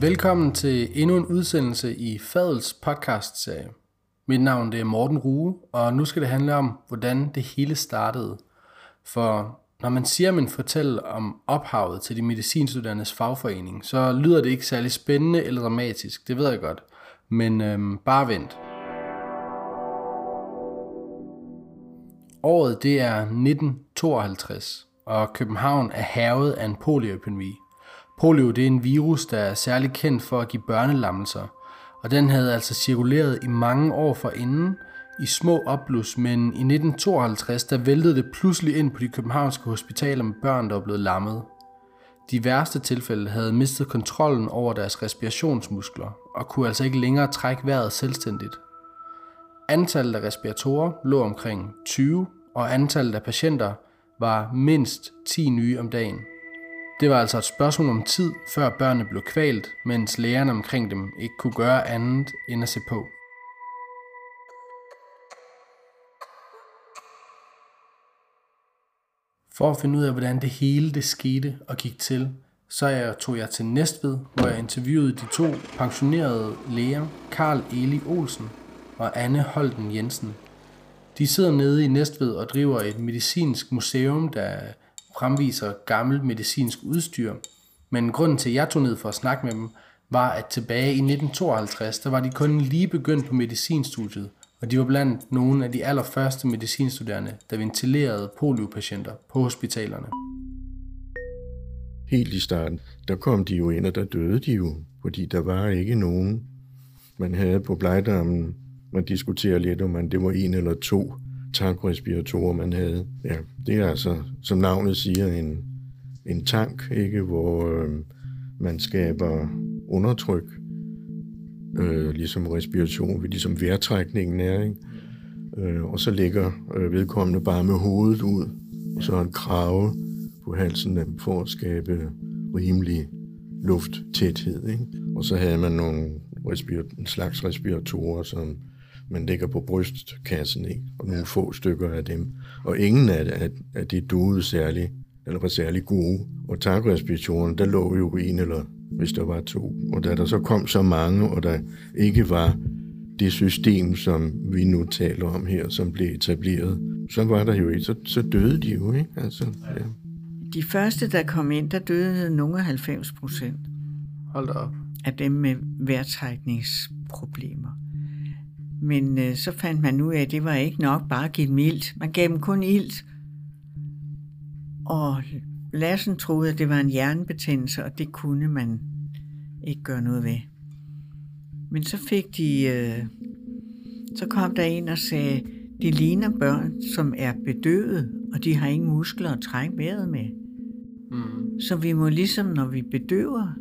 Velkommen til endnu en udsendelse i Fadels podcastserie. Mit navn det er Morten Rue, og nu skal det handle om, hvordan det hele startede. For når man siger, at man fortæller om ophavet til de medicinstuderendes fagforening, så lyder det ikke særlig spændende eller dramatisk, det ved jeg godt. Men øhm, bare vent. Året det er 1952, og København er havet af en polioepidemi. Polio det er en virus, der er særlig kendt for at give børnelammelser, og den havde altså cirkuleret i mange år forinden i små oplus, men i 1952 der væltede det pludselig ind på de københavnske hospitaler med børn, der var blevet lammet. De værste tilfælde havde mistet kontrollen over deres respirationsmuskler og kunne altså ikke længere trække vejret selvstændigt. Antallet af respiratorer lå omkring 20, og antallet af patienter var mindst 10 nye om dagen. Det var altså et spørgsmål om tid, før børnene blev kvalt, mens lægerne omkring dem ikke kunne gøre andet end at se på. For at finde ud af, hvordan det hele det skete og gik til, så jeg tog jeg til Næstved, hvor jeg interviewede de to pensionerede læger, Karl Eli Olsen og Anne Holden Jensen. De sidder nede i Næstved og driver et medicinsk museum, der fremviser gammelt medicinsk udstyr. Men grunden til, at jeg tog ned for at snakke med dem, var, at tilbage i 1952, der var de kun lige begyndt på medicinstudiet, og de var blandt nogle af de allerførste medicinstuderende, der ventilerede poliopatienter på hospitalerne. Helt i starten, der kom de jo ind, og der døde de jo, fordi der var ikke nogen, man havde på blejdammen. Man diskuterer lidt, om man, det var en eller to tankrespiratorer, man havde. Ja, det er altså, som navnet siger, en, en tank, ikke, hvor øh, man skaber undertryk, øh, ligesom respiration, ligesom vejrtrækningen er. Ikke? Øh, og så ligger øh, vedkommende bare med hovedet ud, og så en krave på halsen dem for at skabe rimelig lufttæthed. Ikke? Og så havde man nogle respir- en slags respiratorer, som man lægger på brystkassen, ikke? og nogle få stykker af dem. Og ingen af, af, af de duede særlig, eller var særlig gode. Og takrespiratoren, der lå jo en eller hvis der var to. Og da der så kom så mange, og der ikke var det system, som vi nu taler om her, som blev etableret, så var der jo ikke, så, så døde de jo, ikke? Altså, ja. De første, der kom ind, der døde nogle 90 procent. Hold da op. Af dem med vejrtrækningsproblemer. Men øh, så fandt man ud af, at det var ikke nok bare at give dem ilt. Man gav dem kun ilt. Og Lassen troede, at det var en hjernebetændelse, og det kunne man ikke gøre noget ved. Men så fik de, øh, så kom der en og sagde, det ligner børn, som er bedøvet, og de har ingen muskler at trække vejret med. Mm. Så vi må ligesom, når vi bedøver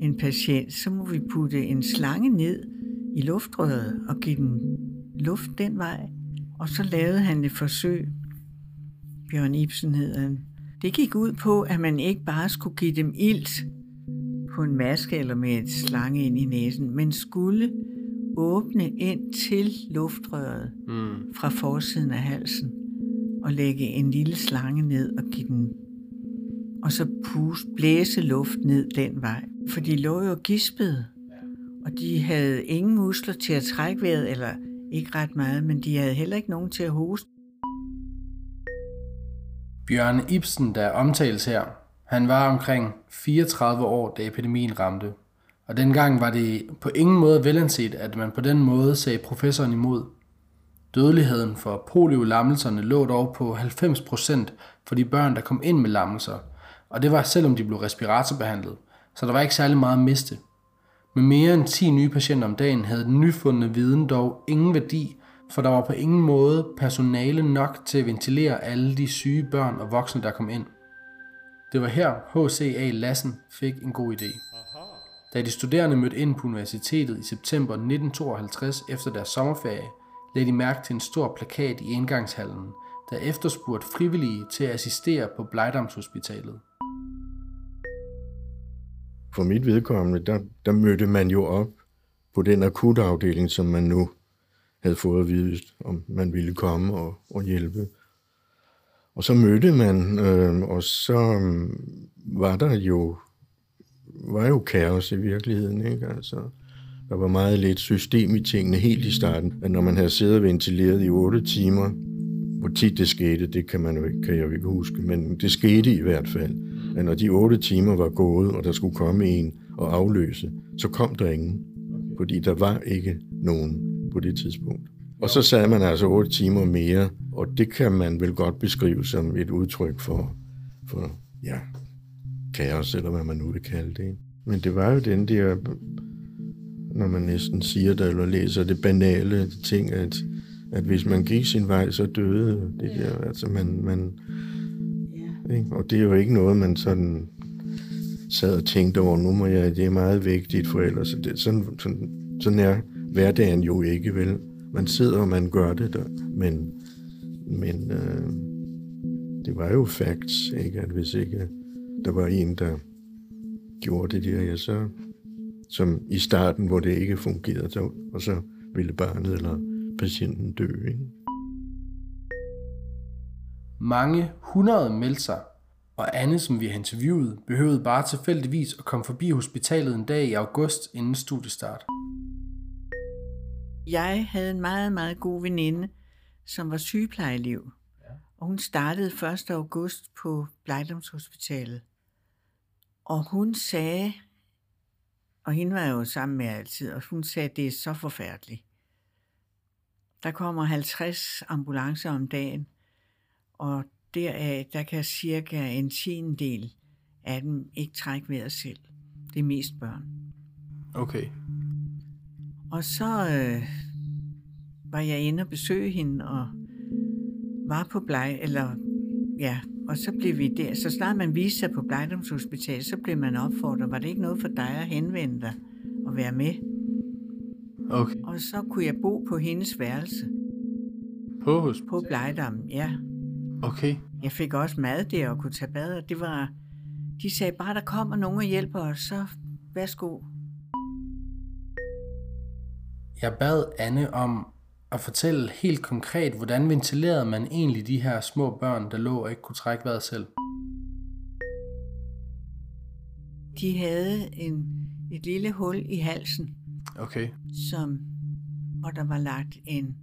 en patient, så må vi putte en slange ned i luftrøret og give den luft den vej. Og så lavede han et forsøg. Bjørn Ibsen hed han. Det gik ud på, at man ikke bare skulle give dem ilt på en maske eller med et slange ind i næsen, men skulle åbne ind til luftrøret mm. fra forsiden af halsen og lægge en lille slange ned og give den og så pust, blæse luft ned den vej. For de lå jo gispede, og de havde ingen muskler til at trække vejret, eller ikke ret meget, men de havde heller ikke nogen til at hoste. Bjørn Ibsen, der omtales her, han var omkring 34 år, da epidemien ramte. Og dengang var det på ingen måde velanset, at man på den måde sagde professoren imod. Dødeligheden for poliolammelserne lå dog på 90% for de børn, der kom ind med lammelser, og det var selvom de blev respiratorbehandlet, så der var ikke særlig meget at miste. Med mere end 10 nye patienter om dagen havde den nyfundne viden dog ingen værdi, for der var på ingen måde personale nok til at ventilere alle de syge børn og voksne, der kom ind. Det var her H.C.A. Lassen fik en god idé. Da de studerende mødte ind på universitetet i september 1952 efter deres sommerferie, lagde de mærke til en stor plakat i indgangshallen, der efterspurgte frivillige til at assistere på Blejdamshospitalet. For mit vedkommende, der, der mødte man jo op på den akutafdeling, som man nu havde fået at vide, om man ville komme og, og hjælpe. Og så mødte man, øh, og så øh, var der jo var jo kaos i virkeligheden. Ikke? Altså, der var meget lidt system i tingene helt i starten. At når man havde siddet og ventileret i 8 timer, hvor tit det skete, det kan, man jo ikke, kan jeg jo ikke huske, men det skete i hvert fald. At når de 8 timer var gået, og der skulle komme en og afløse, så kom der ingen. Fordi der var ikke nogen på det tidspunkt. Og så sad man altså 8 timer mere, og det kan man vel godt beskrive som et udtryk for, for ja, kaos, eller hvad man nu vil kalde det. Men det var jo den der, når man næsten siger det, eller læser det banale ting, at, at hvis man gik sin vej, så døde det der. Altså man, man, ikke? Og det er jo ikke noget, man sådan sad og tænkte over, nu må jeg, det er meget vigtigt for ellers. Det, sådan, sådan, sådan er hverdagen jo ikke, vel? Man sidder, og man gør det der, men, men øh, det var jo facts, ikke? At hvis ikke der var en, der gjorde det der, ja, så, som i starten, hvor det ikke fungerede, så, og så ville barnet eller patienten dø, ikke? Mange hundrede meldte sig, og Anne, som vi har interviewet, behøvede bare tilfældigvis at komme forbi hospitalet en dag i august inden studiestart. Jeg havde en meget, meget god veninde, som var sygeplejelev. Ja. Og hun startede 1. august på Blejdomshospitalet. Og hun sagde, og hende var jeg jo sammen med altid, og hun sagde, at det er så forfærdeligt. Der kommer 50 ambulancer om dagen, og deraf, der kan cirka en tiendel af dem ikke trække vejret selv. Det er mest børn. Okay. Og så øh, var jeg inde og besøge hende, og var på bleg, eller ja, og så blev vi der. Så snart man viste sig på Blejdomshospitalet, så blev man opfordret, var det ikke noget for dig at henvende dig og være med? Okay. Og så kunne jeg bo på hendes værelse. På hospitalet? På Blejdam, ja. Okay. Jeg fik også mad der og kunne tage bad, og det var... De sagde bare, der kommer nogen og hjælper os, så værsgo. Jeg bad Anne om at fortælle helt konkret, hvordan ventilerede man egentlig de her små børn, der lå og ikke kunne trække vejret selv? De havde en, et lille hul i halsen, Okay. som, hvor der var lagt en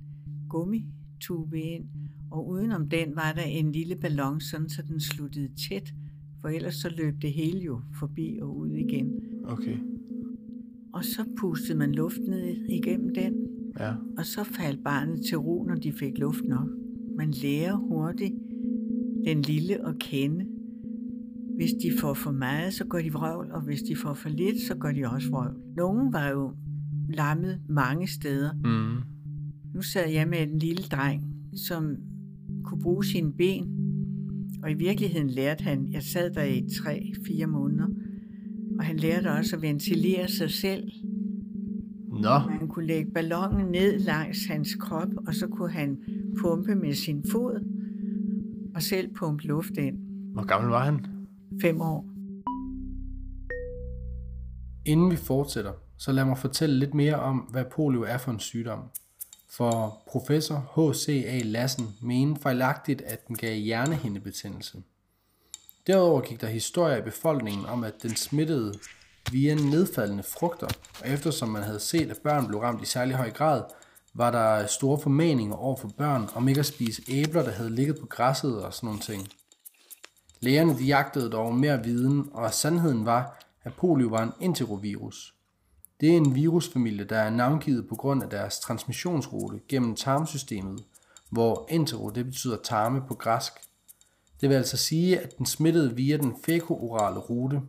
gummitube ind, og udenom den var der en lille ballon, sådan så den sluttede tæt, for ellers så løb det hele jo forbi og ud igen. Okay. Og så pustede man luft ned igennem den, Ja. og så faldt barnet til ro, når de fik luft nok. Man lærer hurtigt den lille at kende. Hvis de får for meget, så går de vrøvl, og hvis de får for lidt, så går de også vrøvl. Nogle var jo lammet mange steder. Mm. Nu sad jeg med en lille dreng, som kunne bruge sine ben, og i virkeligheden lærte han, jeg sad der i 3-4 måneder, og han lærte også at ventilere sig selv. Nå, Man kunne lægge ballonen ned langs hans krop, og så kunne han pumpe med sin fod, og selv pumpe luft ind. hvor gammel var han? Fem år. Inden vi fortsætter, så lad mig fortælle lidt mere om, hvad polio er for en sygdom. For professor H.C.A. Lassen mente fejlagtigt, at den gav hjernehindebetændelse. Derudover gik der historier i befolkningen om, at den smittede via nedfaldende frugter, og eftersom man havde set, at børn blev ramt i særlig høj grad, var der store formaninger over for børn om ikke at spise æbler, der havde ligget på græsset og sådan nogle ting. Lægerne de jagtede dog mere viden, og sandheden var, at polio var en enterovirus. Det er en virusfamilie, der er navngivet på grund af deres transmissionsrute gennem tarmsystemet, hvor entero det betyder tarme på græsk. Det vil altså sige, at den smittede via den fekoorale rute,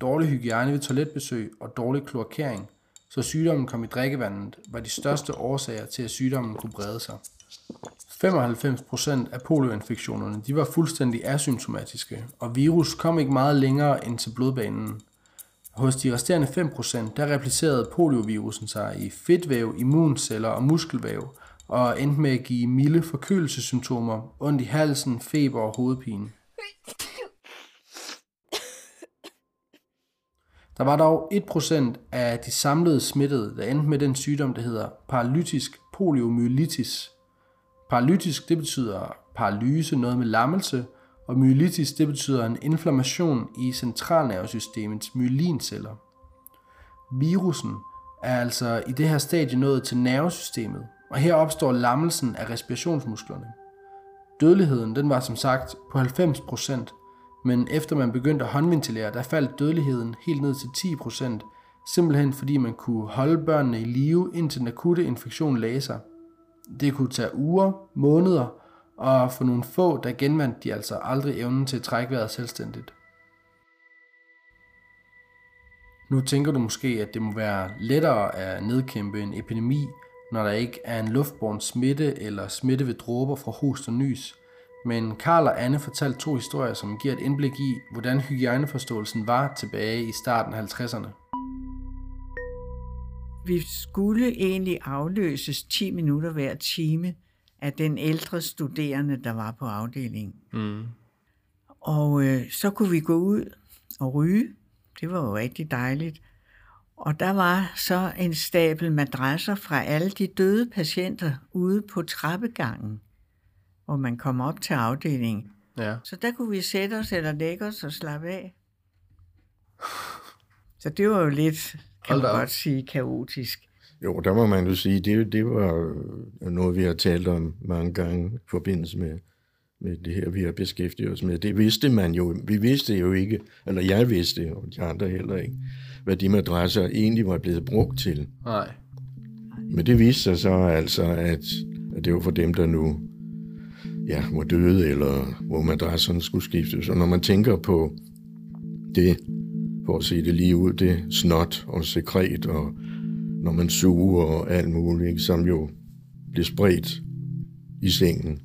dårlig hygiejne ved toiletbesøg og dårlig kloakering, så sygdommen kom i drikkevandet, var de største årsager til, at sygdommen kunne brede sig. 95% af polioinfektionerne de var fuldstændig asymptomatiske, og virus kom ikke meget længere end til blodbanen. Hos de resterende 5% der replicerede poliovirusen sig i fedtvæv, immunceller og muskelvæv, og endte med at give milde forkølelsessymptomer, ondt i halsen, feber og hovedpine. Der var dog 1% af de samlede smittede, der endte med den sygdom, der hedder paralytisk poliomyelitis. Paralytisk, det betyder paralyse, noget med lammelse, og myelitis, det betyder en inflammation i centralnervesystemets myelinceller. Virussen er altså i det her stadie nået til nervesystemet, og her opstår lammelsen af respirationsmusklerne. Dødeligheden den var som sagt på 90%, men efter man begyndte at håndventilere, der faldt dødeligheden helt ned til 10%, simpelthen fordi man kunne holde børnene i live, indtil den akutte infektion lagde sig. Det kunne tage uger, måneder, og for nogle få, der genvandt de altså aldrig evnen til at trække vejret selvstændigt. Nu tænker du måske, at det må være lettere at nedkæmpe en epidemi, når der ikke er en luftborn smitte eller smitte ved dråber fra host og nys. Men Karl og Anne fortalte to historier, som giver et indblik i, hvordan hygiejneforståelsen var tilbage i starten af 50'erne. Vi skulle egentlig afløses 10 minutter hver time af den ældre studerende, der var på afdelingen. Mm. Og øh, så kunne vi gå ud og ryge. Det var jo rigtig dejligt. Og der var så en stabel madrasser fra alle de døde patienter ude på trappegangen, hvor man kom op til afdelingen. Ja. Så der kunne vi sætte os eller lægge os og slappe af. Så det var jo lidt, kan Hold man op. godt sige, kaotisk. Jo, der må man jo sige, det, det var noget, vi har talt om mange gange i forbindelse med, med det her, vi har beskæftiget os med. Det vidste man jo. Vi vidste jo ikke, eller jeg vidste, og de andre heller ikke, hvad de madrasser egentlig var blevet brugt til. Nej. Men det viste sig så altså, at, at det var for dem, der nu ja, var døde, eller hvor madrasserne skulle skiftes. Og når man tænker på det, for at se det lige ud, det snot og sekret, og når man suger og alt muligt, som jo blev spredt i sengen.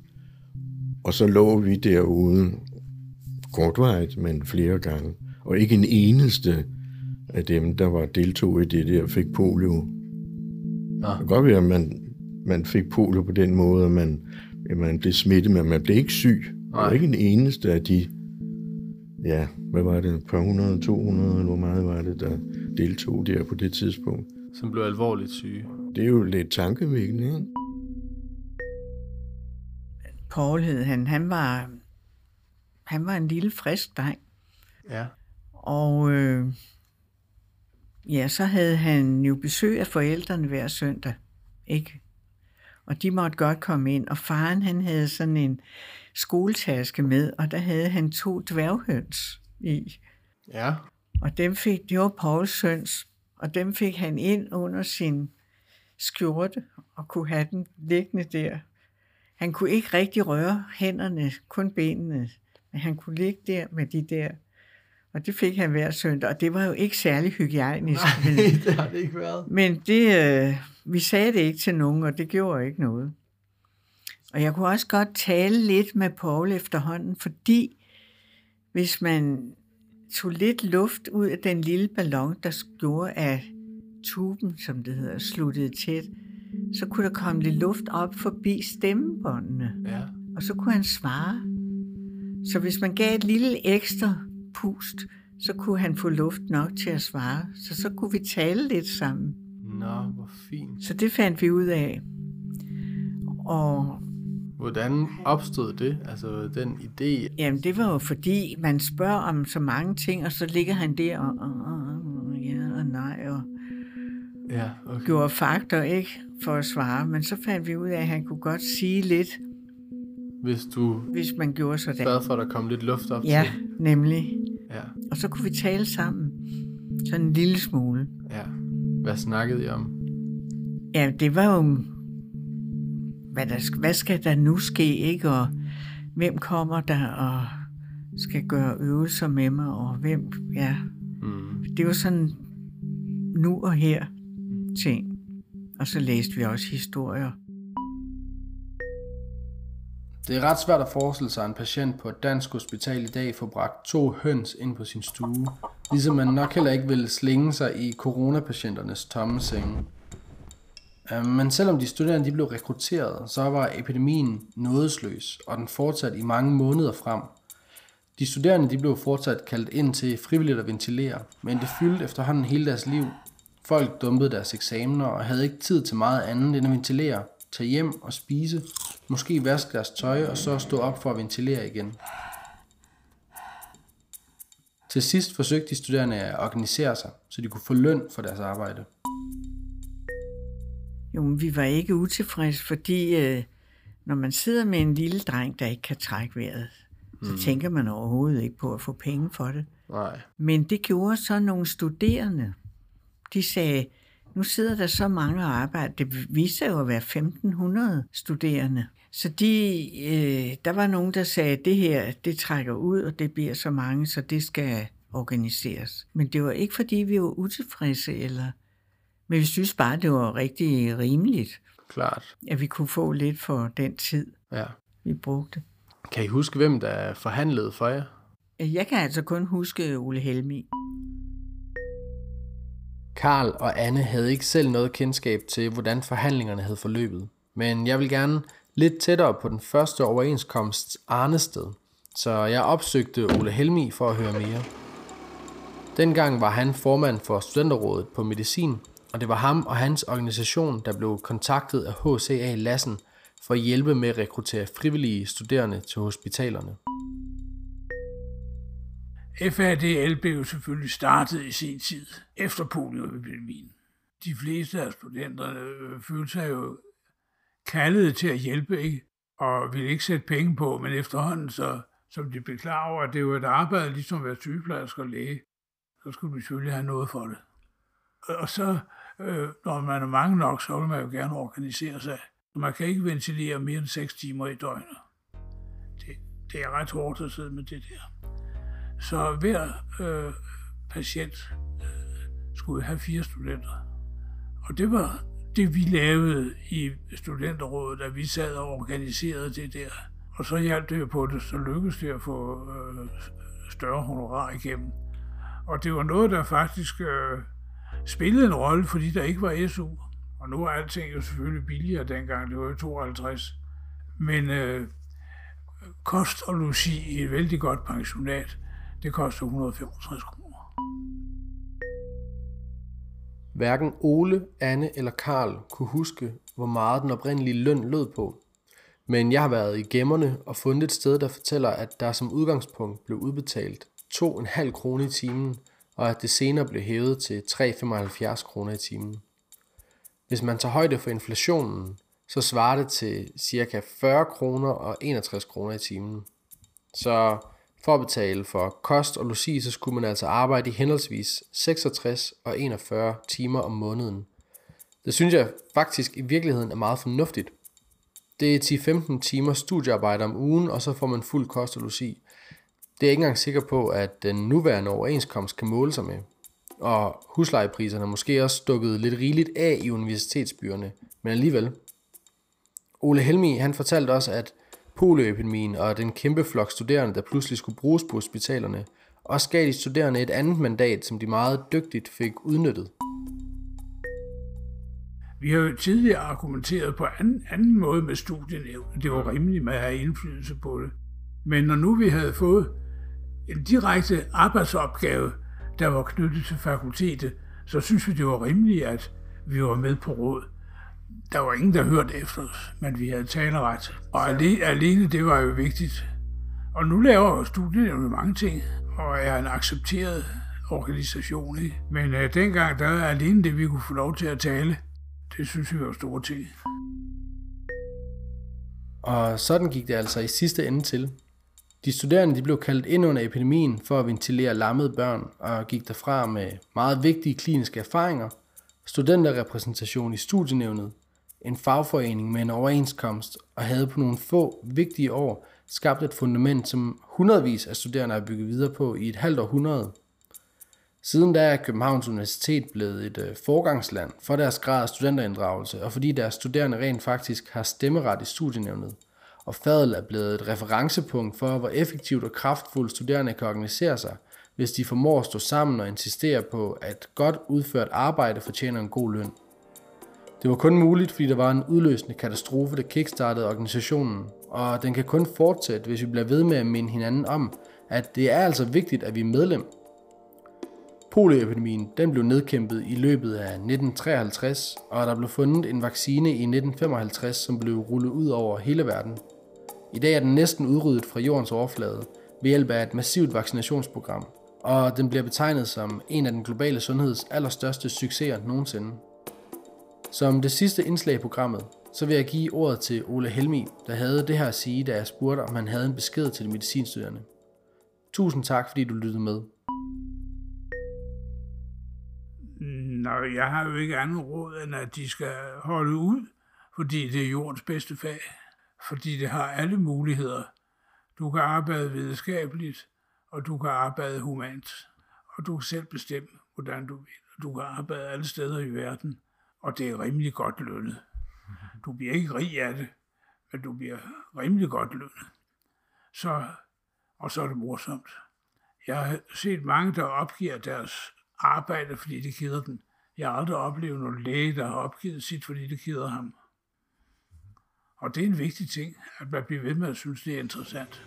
Og så lå vi derude kortvarigt, men flere gange. Og ikke en eneste af dem, der var deltog i det der, fik polio. Nå. Det kan godt være, at man, man fik polio på den måde, at man, at man blev smittet, men man blev ikke syg. Nej. ikke en eneste af de, ja, hvad var det, et par hundrede, 200, eller hvor meget var det, der deltog der på det tidspunkt. Som blev alvorligt syge. Det er jo lidt tankevækkende, ikke? Paul hed han, han var, han var en lille frisk dreng. Ja. Og øh, ja, så havde han jo besøg af forældrene hver søndag, ikke? Og de måtte godt komme ind, og faren han havde sådan en skoletaske med, og der havde han to dværghøns i. Ja. Og dem fik, det var Pauls søns, og dem fik han ind under sin skjorte, og kunne have den liggende der. Han kunne ikke rigtig røre hænderne, kun benene, men han kunne ligge der med de der. Og det fik han hver søndag, og det var jo ikke særlig hygiejnisk. men- Nej, det har det ikke været. men det, øh, vi sagde det ikke til nogen, og det gjorde ikke noget. Og jeg kunne også godt tale lidt med Paul efterhånden, fordi hvis man tog lidt luft ud af den lille ballon, der gjorde at tuben, som det hedder, sluttede tæt, så kunne der komme lidt luft op forbi stemmebåndene, Ja. og så kunne han svare. Så hvis man gav et lille ekstra pust, så kunne han få luft nok til at svare. Så så kunne vi tale lidt sammen. Nå, hvor fint. Så det fandt vi ud af. Og Hvordan opstod det? Altså den idé? jamen, det var jo fordi, man spørger om så mange ting, og så ligger han der og, og, ja og nej, og Ja, okay. gjorde fakter, ikke, for at svare. Men så fandt vi ud af, at han kunne godt sige lidt, Hvis du hvis man gjorde sådan. sørgede for, at der kom lidt luft op Ja, til. nemlig. Ja. Og så kunne vi tale sammen. Sådan en lille smule. Ja. Hvad snakkede I om? Ja, det var jo, hvad, der, hvad skal der nu ske, ikke? Og hvem kommer der og skal gøre øvelser med mig, og hvem, ja. Mm. Det var sådan nu og her ting. Og så læste vi også historier. Det er ret svært at forestille sig, at en patient på et dansk hospital i dag får bragt to høns ind på sin stue. Ligesom man nok heller ikke vil slinge sig i coronapatienternes tomme senge. Øh, men selvom de studerende de blev rekrutteret, så var epidemien nådesløs, og den fortsatte i mange måneder frem. De studerende de blev fortsat kaldt ind til frivilligt at ventilere, men det fyldte efterhånden hele deres liv. Folk dumpede deres eksamener og havde ikke tid til meget andet end at ventilere, tage hjem og spise, måske vaske deres tøj og så stå op for at ventilere igen. Til sidst forsøgte de studerende at organisere sig, så de kunne få løn for deres arbejde. Jo, men vi var ikke utilfredse, fordi øh, når man sidder med en lille dreng, der ikke kan trække vejret, så mm. tænker man overhovedet ikke på at få penge for det. Nej. Men det gjorde så nogle studerende. De sagde, nu sidder der så mange og arbejder. Det viste sig jo at være 1500 studerende. Så de, øh, der var nogen, der sagde, at det her, det trækker ud, og det bliver så mange, så det skal organiseres. Men det var ikke, fordi vi var utilfredse, eller... Men vi synes bare, det var rigtig rimeligt, Klart. at vi kunne få lidt for den tid, Ja. vi brugte. Kan I huske, hvem der forhandlede for jer? Jeg kan altså kun huske Ole Helmi. Karl og Anne havde ikke selv noget kendskab til, hvordan forhandlingerne havde forløbet. Men jeg vil gerne lidt tættere på den første overenskomst Arnested, så jeg opsøgte Ole Helmi for at høre mere. Dengang var han formand for studenterrådet på medicin, og det var ham og hans organisation, der blev kontaktet af HCA Lassen for at hjælpe med at rekruttere frivillige studerende til hospitalerne. FADL blev selvfølgelig startet i sin tid efter polioepidemien. De fleste af studenterne øh, følte sig jo kaldet til at hjælpe, ikke? og ville ikke sætte penge på, men efterhånden, så, som de blev klar over, at det var et arbejde, ligesom at være sygeplejerske og læge, så skulle vi selvfølgelig have noget for det. Og så, øh, når man er mange nok, så vil man jo gerne organisere sig. Man kan ikke ventilere mere end 6 timer i døgnet. Det, det er ret hårdt at sidde med det der. Så hver øh, patient øh, skulle have fire studenter. Og det var det, vi lavede i studenterrådet, at vi sad og organiserede det der. Og så hjalp det jo på det, så lykkedes det at få øh, større honorar igennem. Og det var noget, der faktisk øh, spillede en rolle, fordi der ikke var SU. Og nu er alting jo selvfølgelig billigere dengang, det var jo 52. Men øh, kost og logi i et vældig godt pensionat, det koster 165 kroner. Hverken Ole, Anne eller Karl kunne huske, hvor meget den oprindelige løn lød på. Men jeg har været i gemmerne og fundet et sted, der fortæller, at der som udgangspunkt blev udbetalt 2,5 kroner i timen, og at det senere blev hævet til 3,75 kroner i timen. Hvis man tager højde for inflationen, så svarer det til ca. 40 kroner og 61 kroner i timen. Så for at betale for kost og logi, så skulle man altså arbejde i henholdsvis 66 og 41 timer om måneden. Det synes jeg faktisk i virkeligheden er meget fornuftigt. Det er 10-15 timer studiearbejde om ugen, og så får man fuld kost og logi. Det er jeg ikke engang sikker på, at den nuværende overenskomst kan måle sig med. Og huslejepriserne er måske også stukket lidt rigeligt af i universitetsbyerne, men alligevel. Ole Helmi han fortalte også, at polioepidemien og den kæmpe flok studerende, der pludselig skulle bruges på hospitalerne, også gav de studerende et andet mandat, som de meget dygtigt fik udnyttet. Vi har jo tidligere argumenteret på anden, anden måde med studienævn. Det var rimeligt med at have indflydelse på det. Men når nu vi havde fået en direkte arbejdsopgave, der var knyttet til fakultetet, så synes vi, det var rimeligt, at vi var med på råd. Der var ingen, der hørte efter os, men vi havde taleret. Og alene, alene det var jo vigtigt. Og nu laver studienævnet mange ting, og er en accepteret organisation. Ikke? Men uh, dengang, der var alene det, vi kunne få lov til at tale, det synes vi var store ting. Og sådan gik det altså i sidste ende til. De studerende de blev kaldt ind under epidemien for at ventilere lammede børn og gik derfra med meget vigtige kliniske erfaringer, studenterrepræsentation i studienævnet, en fagforening med en overenskomst og havde på nogle få vigtige år skabt et fundament, som hundredvis af studerende har bygget videre på i et halvt århundrede. Siden da er Københavns Universitet blevet et øh, forgangsland for deres grad af studenterinddragelse, og fordi deres studerende rent faktisk har stemmeret i studienævnet. Og fadel er blevet et referencepunkt for, hvor effektivt og kraftfuldt studerende kan organisere sig, hvis de formår at stå sammen og insistere på, at godt udført arbejde fortjener en god løn. Det var kun muligt, fordi der var en udløsende katastrofe, der kickstartede organisationen, og den kan kun fortsætte, hvis vi bliver ved med at minde hinanden om, at det er altså vigtigt, at vi er medlem. Polioepidemien den blev nedkæmpet i løbet af 1953, og der blev fundet en vaccine i 1955, som blev rullet ud over hele verden. I dag er den næsten udryddet fra jordens overflade ved hjælp af et massivt vaccinationsprogram, og den bliver betegnet som en af den globale sundheds allerstørste succeser nogensinde. Som det sidste indslag i programmet, så vil jeg give ordet til Ole Helmi, der havde det her at sige, da jeg spurgte, om han havde en besked til de medicinstuderende. Tusind tak, fordi du lyttede med. Nå, jeg har jo ikke andet råd, end at de skal holde ud, fordi det er jordens bedste fag. Fordi det har alle muligheder. Du kan arbejde videnskabeligt, og du kan arbejde humant. Og du kan selv bestemme, hvordan du vil. Du kan arbejde alle steder i verden, og det er rimelig godt lønnet. Du bliver ikke rig af det, men du bliver rimelig godt lønnet. Så, og så er det morsomt. Jeg har set mange, der opgiver deres arbejde, fordi det keder dem. Jeg har aldrig oplevet nogen læge, der har opgivet sit, fordi det keder ham. Og det er en vigtig ting, at man bliver ved med at synes, det er interessant.